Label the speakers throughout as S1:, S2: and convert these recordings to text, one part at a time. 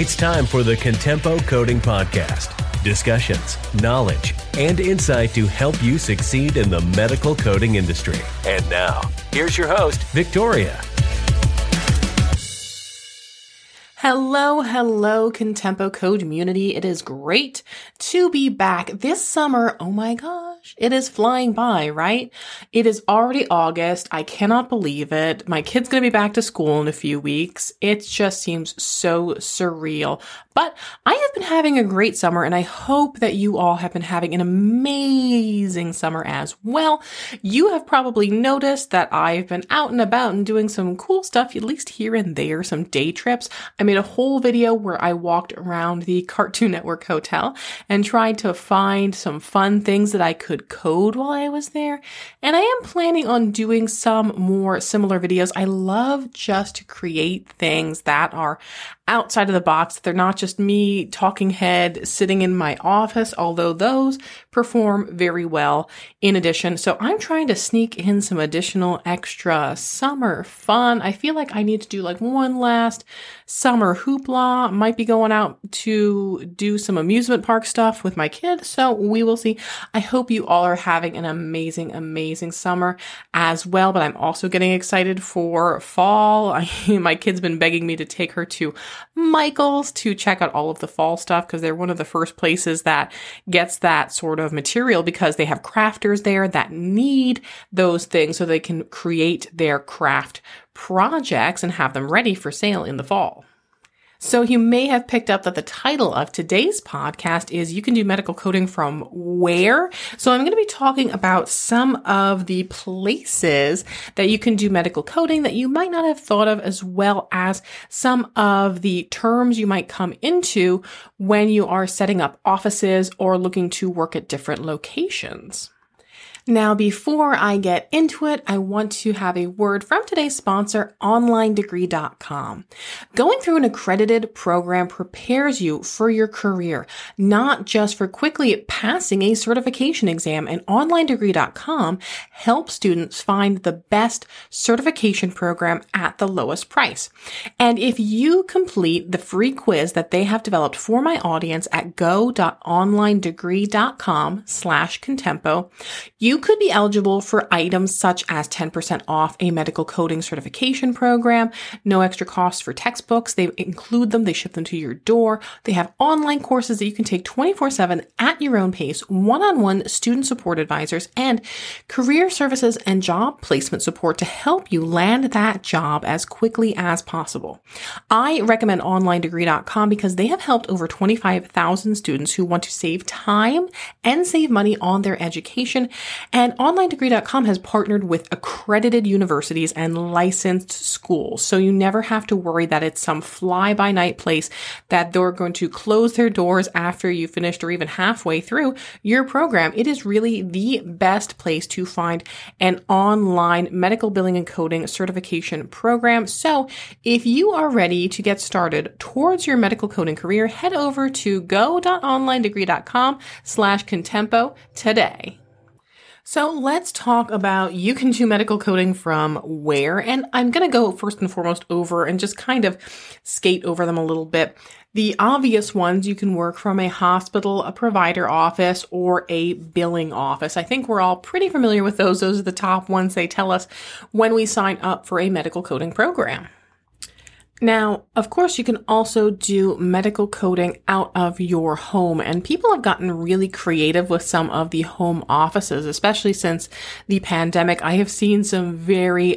S1: It's time for the Contempo Coding Podcast. Discussions, knowledge, and insight to help you succeed in the medical coding industry. And now, here's your host, Victoria.
S2: Hello, hello, Contempo Code community. It is great to be back this summer. Oh my gosh, it is flying by, right? It is already August. I cannot believe it. My kid's going to be back to school in a few weeks. It just seems so surreal. But I have been having a great summer and I hope that you all have been having an amazing summer as well. You have probably noticed that I've been out and about and doing some cool stuff, at least here and there, some day trips. I made a whole video where I walked around the Cartoon Network Hotel and tried to find some fun things that I could code while I was there. And I am planning on doing some more similar videos. I love just to create things that are outside of the box. They're not just me talking head sitting in my office, although those perform very well in addition. So I'm trying to sneak in some additional extra summer fun. I feel like I need to do like one last summer hoopla. Might be going out to do some amusement park stuff with my kid. So we will see. I hope you all are having an amazing, amazing summer as well. But I'm also getting excited for fall. I, my kid's been begging me to take her to Michael's to check out all of the fall stuff because they're one of the first places that gets that sort of material because they have crafters there that need those things so they can create their craft projects and have them ready for sale in the fall. So you may have picked up that the title of today's podcast is You Can Do Medical Coding from Where? So I'm going to be talking about some of the places that you can do medical coding that you might not have thought of as well as some of the terms you might come into when you are setting up offices or looking to work at different locations. Now, before I get into it, I want to have a word from today's sponsor, OnlineDegree.com. Going through an accredited program prepares you for your career, not just for quickly passing a certification exam. And OnlineDegree.com helps students find the best certification program at the lowest price. And if you complete the free quiz that they have developed for my audience at go.onlinedegree.com slash contempo, you you could be eligible for items such as 10% off a medical coding certification program, no extra cost for textbooks. They include them, they ship them to your door. They have online courses that you can take 24 7 at your own pace, one on one student support advisors, and career services and job placement support to help you land that job as quickly as possible. I recommend OnlineDegree.com because they have helped over 25,000 students who want to save time and save money on their education and OnlineDegree.com has partnered with accredited universities and licensed schools. So you never have to worry that it's some fly by night place that they're going to close their doors after you finished or even halfway through your program. It is really the best place to find an online medical billing and coding certification program. So if you are ready to get started towards your medical coding career, head over to go.onlinedegree.com slash contempo today. So let's talk about you can do medical coding from where. And I'm going to go first and foremost over and just kind of skate over them a little bit. The obvious ones you can work from a hospital, a provider office, or a billing office. I think we're all pretty familiar with those. Those are the top ones they tell us when we sign up for a medical coding program. Now, of course, you can also do medical coding out of your home, and people have gotten really creative with some of the home offices, especially since the pandemic. I have seen some very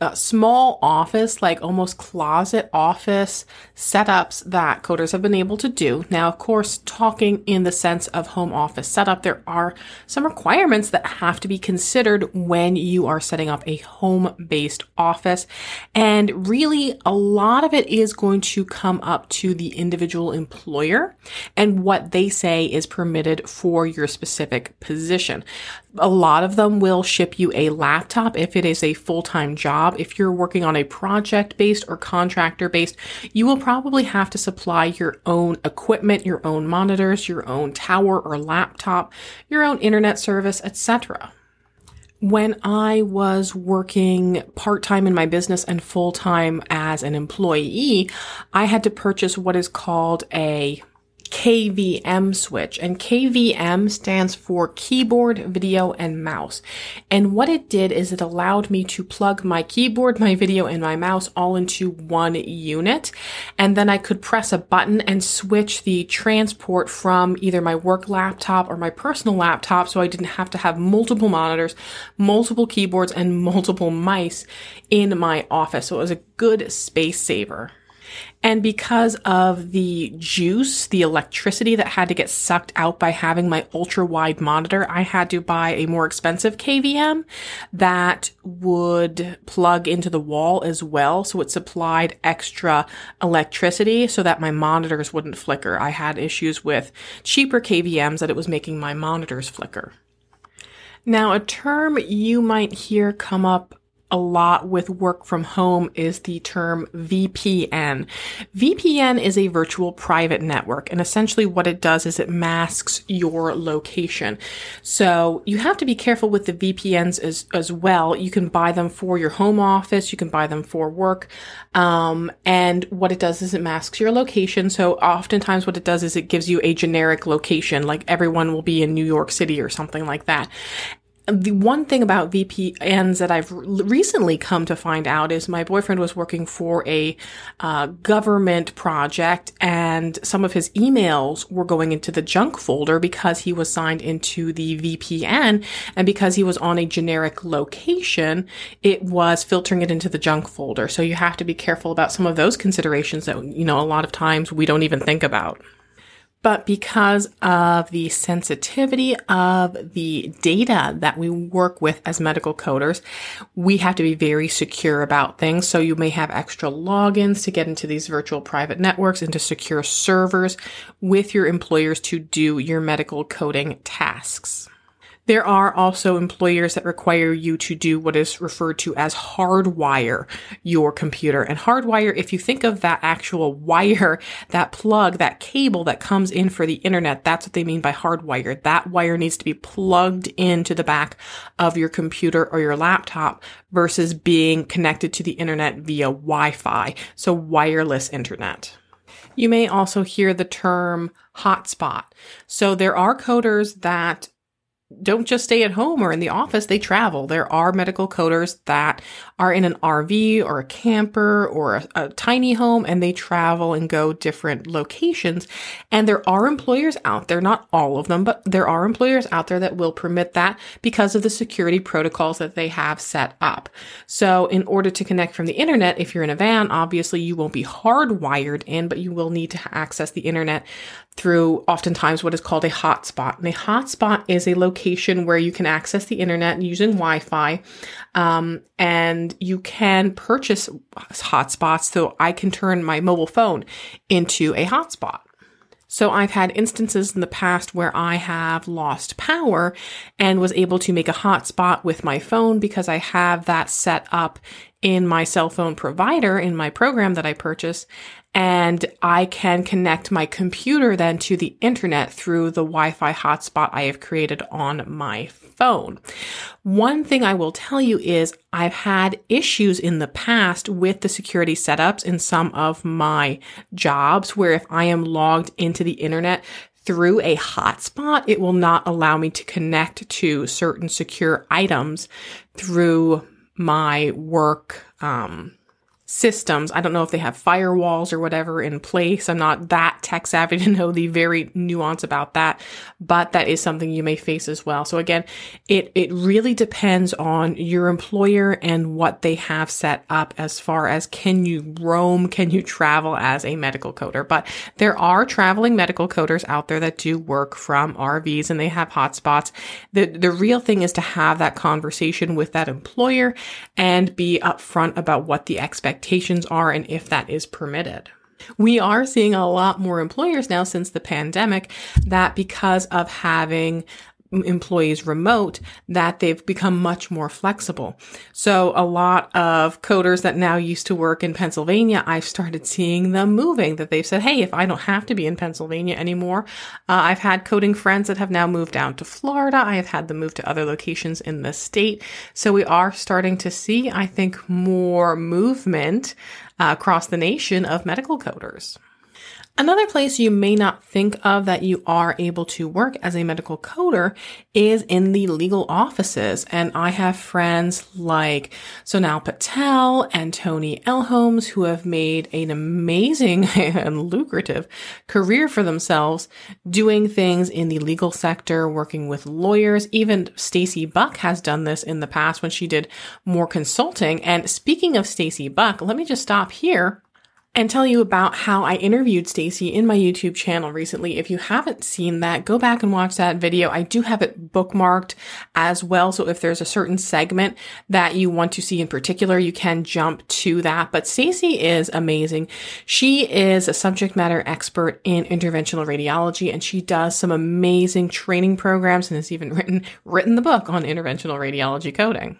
S2: uh, small office, like almost closet office setups that coders have been able to do. Now, of course, talking in the sense of home office setup, there are some requirements that have to be considered when you are setting up a home based office. And really, a lot of it is going to come up to the individual employer and what they say is permitted for your specific position. A lot of them will ship you a laptop if it is a full time job. If you're working on a project based or contractor based, you will probably have to supply your own equipment, your own monitors, your own tower or laptop, your own internet service, etc. when I was working part time in my business and full time as an employee, I had to purchase what is called a KVM switch and KVM stands for keyboard, video, and mouse. And what it did is it allowed me to plug my keyboard, my video, and my mouse all into one unit. And then I could press a button and switch the transport from either my work laptop or my personal laptop. So I didn't have to have multiple monitors, multiple keyboards, and multiple mice in my office. So it was a good space saver. And because of the juice, the electricity that had to get sucked out by having my ultra wide monitor, I had to buy a more expensive KVM that would plug into the wall as well. So it supplied extra electricity so that my monitors wouldn't flicker. I had issues with cheaper KVMs that it was making my monitors flicker. Now, a term you might hear come up a lot with work from home is the term VPN. VPN is a virtual private network, and essentially what it does is it masks your location. So you have to be careful with the VPNs as, as well. You can buy them for your home office, you can buy them for work. Um, and what it does is it masks your location. So oftentimes what it does is it gives you a generic location, like everyone will be in New York City or something like that the one thing about VPNs that I've recently come to find out is my boyfriend was working for a uh, government project and some of his emails were going into the junk folder because he was signed into the VPN and because he was on a generic location, it was filtering it into the junk folder. So you have to be careful about some of those considerations that, you know, a lot of times we don't even think about. But because of the sensitivity of the data that we work with as medical coders, we have to be very secure about things. So you may have extra logins to get into these virtual private networks, into secure servers with your employers to do your medical coding tasks. There are also employers that require you to do what is referred to as hardwire your computer. And hardwire, if you think of that actual wire, that plug, that cable that comes in for the internet, that's what they mean by hardwire. That wire needs to be plugged into the back of your computer or your laptop versus being connected to the internet via Wi-Fi. So wireless internet. You may also hear the term hotspot. So there are coders that don't just stay at home or in the office, they travel. There are medical coders that are in an RV or a camper or a, a, tiny home and they travel and go different locations. And there are employers out there, not all of them, but there are employers out there that will permit that because of the security protocols that they have set up. So in order to connect from the internet, if you're in a van, obviously you won't be hardwired in, but you will need to access the internet through oftentimes what is called a hotspot. And a hotspot is a location where you can access the internet using Wi-Fi, um, and you can purchase hotspots. So I can turn my mobile phone into a hotspot. So I've had instances in the past where I have lost power and was able to make a hotspot with my phone because I have that set up in my cell phone provider in my program that I purchase and I can connect my computer then to the internet through the Wi-Fi hotspot I have created on my phone. One thing I will tell you is I've had issues in the past with the security setups in some of my jobs where if I am logged into the internet through a hotspot, it will not allow me to connect to certain secure items through my work um, systems. I don't know if they have firewalls or whatever in place. I'm not that tech savvy to know the very nuance about that, but that is something you may face as well. So again, it, it really depends on your employer and what they have set up as far as can you roam, can you travel as a medical coder? But there are traveling medical coders out there that do work from RVs and they have hotspots. The, the real thing is to have that conversation with that employer and be upfront about what the expectations expectations are and if that is permitted. We are seeing a lot more employers now since the pandemic that because of having employees remote that they've become much more flexible. So a lot of coders that now used to work in Pennsylvania, I've started seeing them moving that they've said, Hey, if I don't have to be in Pennsylvania anymore, uh, I've had coding friends that have now moved down to Florida. I have had them move to other locations in the state. So we are starting to see, I think, more movement uh, across the nation of medical coders. Another place you may not think of that you are able to work as a medical coder is in the legal offices. And I have friends like Sonal Patel and Tony Elhoms who have made an amazing and lucrative career for themselves doing things in the legal sector, working with lawyers. Even Stacie Buck has done this in the past when she did more consulting. And speaking of Stacie Buck, let me just stop here and tell you about how I interviewed Stacie in my YouTube channel recently. If you haven't seen that, go back and watch that video. I do have it bookmarked as well. So if there's a certain segment that you want to see in particular, you can jump to that. But Stacie is amazing. She is a subject matter expert in interventional radiology and she does some amazing training programs and has even written written the book on interventional radiology coding.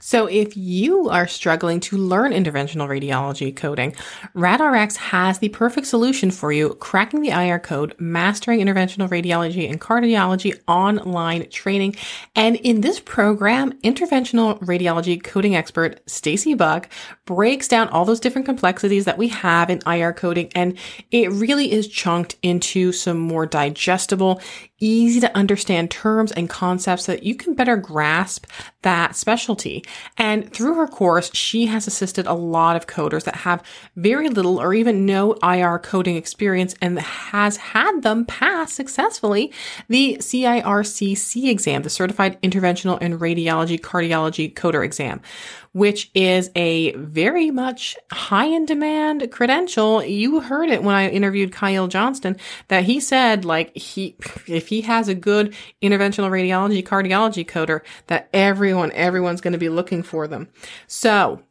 S2: So if you are struggling to learn interventional radiology coding, RadRx has the perfect solution for you, cracking the IR code, mastering interventional radiology and cardiology online training. And in this program, interventional radiology coding expert Stacie Buck breaks down all those different complexities that we have in IR coding and it really is chunked into some more digestible, easy to understand terms and concepts so that you can better grasp that specialty. And through her course, she has assisted a lot of coders that have very little or even no IR coding experience and has had them pass successfully the CIRCC exam, the Certified Interventional and Radiology Cardiology Coder exam, which is a very much high in demand credential. You heard it when I interviewed Kyle Johnston that he said like he, if he has a good interventional radiology cardiology coder that everyone, everyone's going to be looking for them. So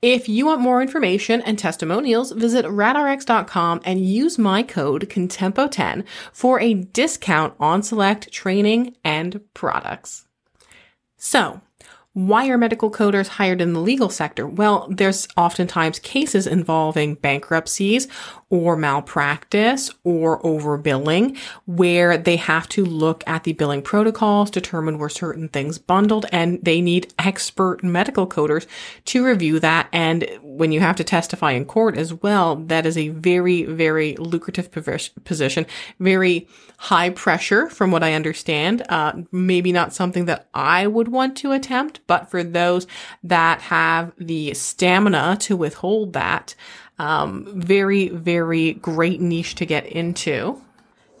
S2: if you want more information and testimonials, visit radrx.com and use my code CONTEMPO10 for a discount on select training and products. So, why are medical coders hired in the legal sector? Well, there's oftentimes cases involving bankruptcies or malpractice or overbilling where they have to look at the billing protocols, determine where certain things bundled, and they need expert medical coders to review that. And when you have to testify in court as well, that is a very, very lucrative position, very high pressure from what I understand. Uh, maybe not something that I would want to attempt, but for those that have the stamina to withhold that, um, very, very great niche to get into.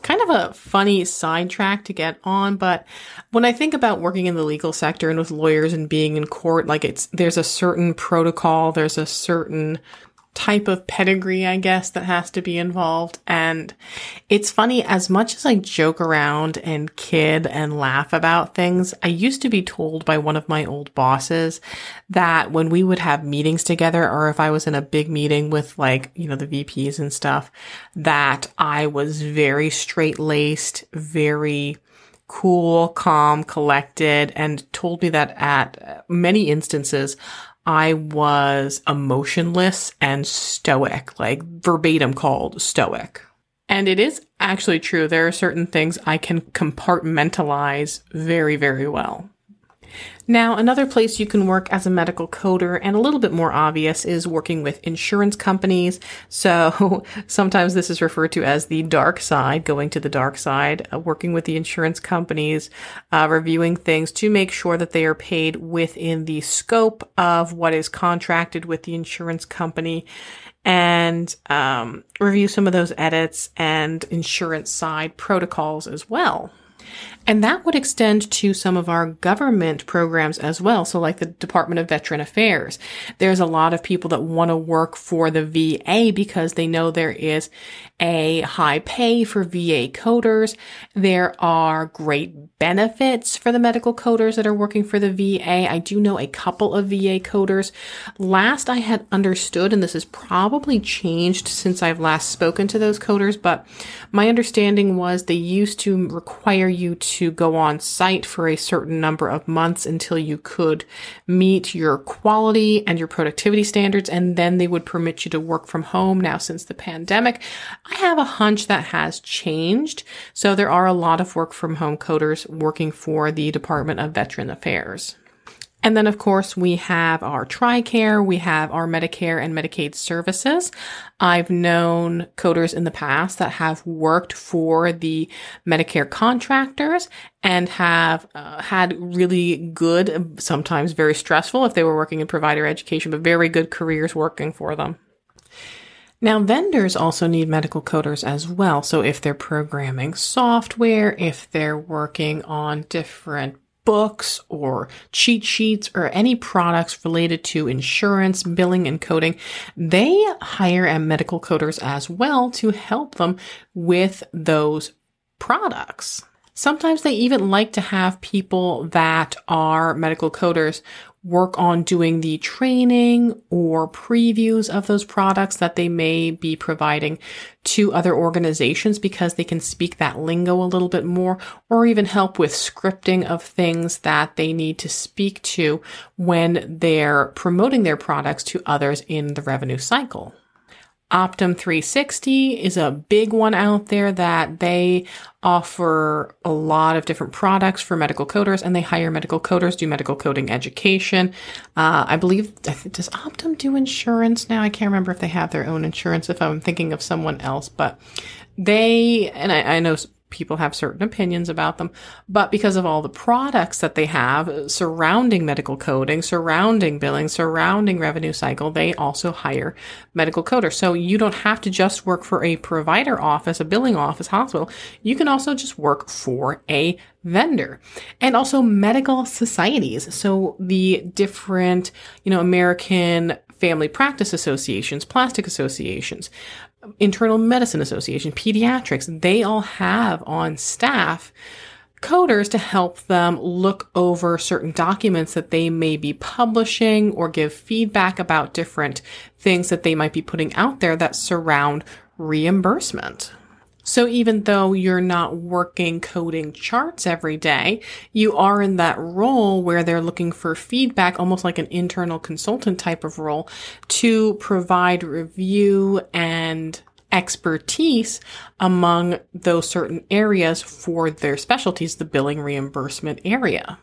S2: Kind of a funny sidetrack to get on, but when I think about working in the legal sector and with lawyers and being in court, like it's, there's a certain protocol, there's a certain type of pedigree, I guess, that has to be involved. And it's funny, as much as I joke around and kid and laugh about things, I used to be told by one of my old bosses that when we would have meetings together, or if I was in a big meeting with like, you know, the VPs and stuff, that I was very straight laced, very cool, calm, collected, and told me that at many instances, I was emotionless and stoic, like verbatim called stoic. And it is actually true. There are certain things I can compartmentalize very, very well. Now, another place you can work as a medical coder and a little bit more obvious is working with insurance companies. So sometimes this is referred to as the dark side, going to the dark side, uh, working with the insurance companies, uh, reviewing things to make sure that they are paid within the scope of what is contracted with the insurance company and um, review some of those edits and insurance side protocols as well. And that would extend to some of our government programs as well. So like the Department of Veteran Affairs. There's a lot of people that want to work for the VA because they know there is a high pay for VA coders. There are great benefits for the medical coders that are working for the VA. I do know a couple of VA coders. Last I had understood, and this has probably changed since I've last spoken to those coders, but my understanding was they used to require you to go on site for a certain number of months until you could meet your quality and your productivity standards. And then they would permit you to work from home. Now, since the pandemic, I have a hunch that has changed. So there are a lot of work from home coders working for the Department of Veteran Affairs. And then, of course, we have our TRICARE, we have our Medicare and Medicaid services. I've known coders in the past that have worked for the Medicare contractors and have uh, had really good, sometimes very stressful if they were working in provider education, but very good careers working for them. Now, vendors also need medical coders as well. So if they're programming software, if they're working on different books or cheat sheets or any products related to insurance, billing, and coding, they hire medical coders as well to help them with those products. Sometimes they even like to have people that are medical coders work on doing the training or previews of those products that they may be providing to other organizations because they can speak that lingo a little bit more or even help with scripting of things that they need to speak to when they're promoting their products to others in the revenue cycle. Optum 360 is a big one out there that they offer a lot of different products for medical coders and they hire medical coders, do medical coding education. Uh, I believe, does Optum do insurance now? I can't remember if they have their own insurance, if I'm thinking of someone else, but they, and I, I know people have certain opinions about them, but because of all the products that they have surrounding medical coding, surrounding billing, surrounding revenue cycle, they also hire medical coders. So you don't have to just work for a provider office, a billing office, hospital. You can also just work for a vendor and also medical societies. So the different, you know, American family practice associations, plastic associations, internal medicine association, pediatrics, they all have on staff coders to help them look over certain documents that they may be publishing or give feedback about different things that they might be putting out there that surround reimbursement. So even though you're not working coding charts every day, you are in that role where they're looking for feedback, almost like an internal consultant type of role to provide review and expertise among those certain areas for their specialties, the billing reimbursement area.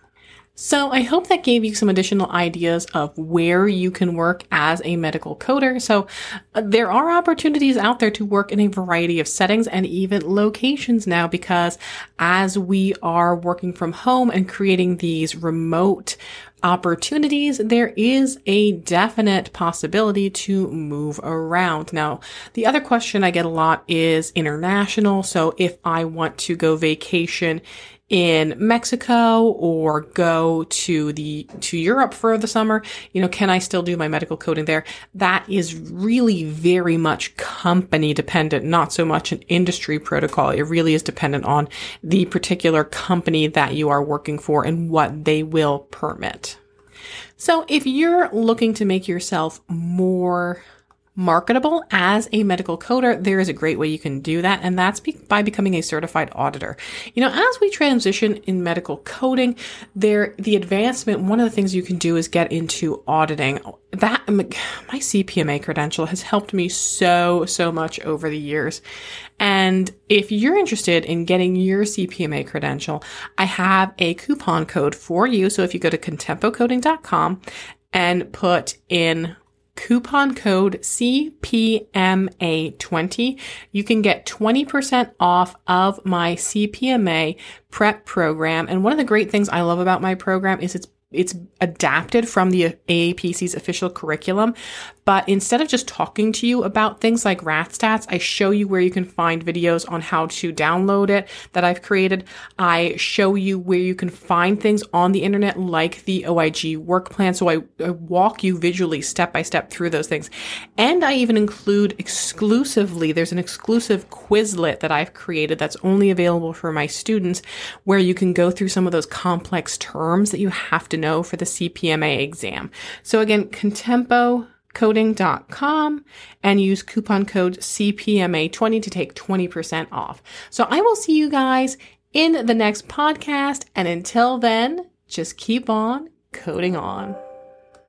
S2: So I hope that gave you some additional ideas of where you can work as a medical coder. So uh, there are opportunities out there to work in a variety of settings and even locations now because as we are working from home and creating these remote opportunities, there is a definite possibility to move around. Now, the other question I get a lot is international. So if I want to go vacation in Mexico or go to the to Europe for the summer, you know, can I still do my medical coding there? That is really very much company dependent, not so much an industry protocol. It really is dependent on the particular company that you are working for and what they will permit. So if you're looking to make yourself more marketable as a medical coder, there is a great way you can do that, and that's be- by becoming a certified auditor. You know, as we transition in medical coding, there the advancement. One of the things you can do is get into auditing. That my CPMA credential has helped me so so much over the years. And if you're interested in getting your CPMA credential, I have a coupon code for you. So if you go to contempocoding.com and put in coupon code CPMA20, you can get 20% off of my CPMA prep program. And one of the great things I love about my program is it's it's adapted from the AAPC's official curriculum. But instead of just talking to you about things like rat stats, I show you where you can find videos on how to download it that I've created. I show you where you can find things on the internet like the OIG work plan. So I, I walk you visually step by step through those things. And I even include exclusively, there's an exclusive Quizlet that I've created that's only available for my students where you can go through some of those complex terms that you have to know for the CPMA exam. So again, Contempo coding.com and use coupon code CPMA20 to take 20% off. So I will see you guys in the next podcast. And until then, just keep on coding on.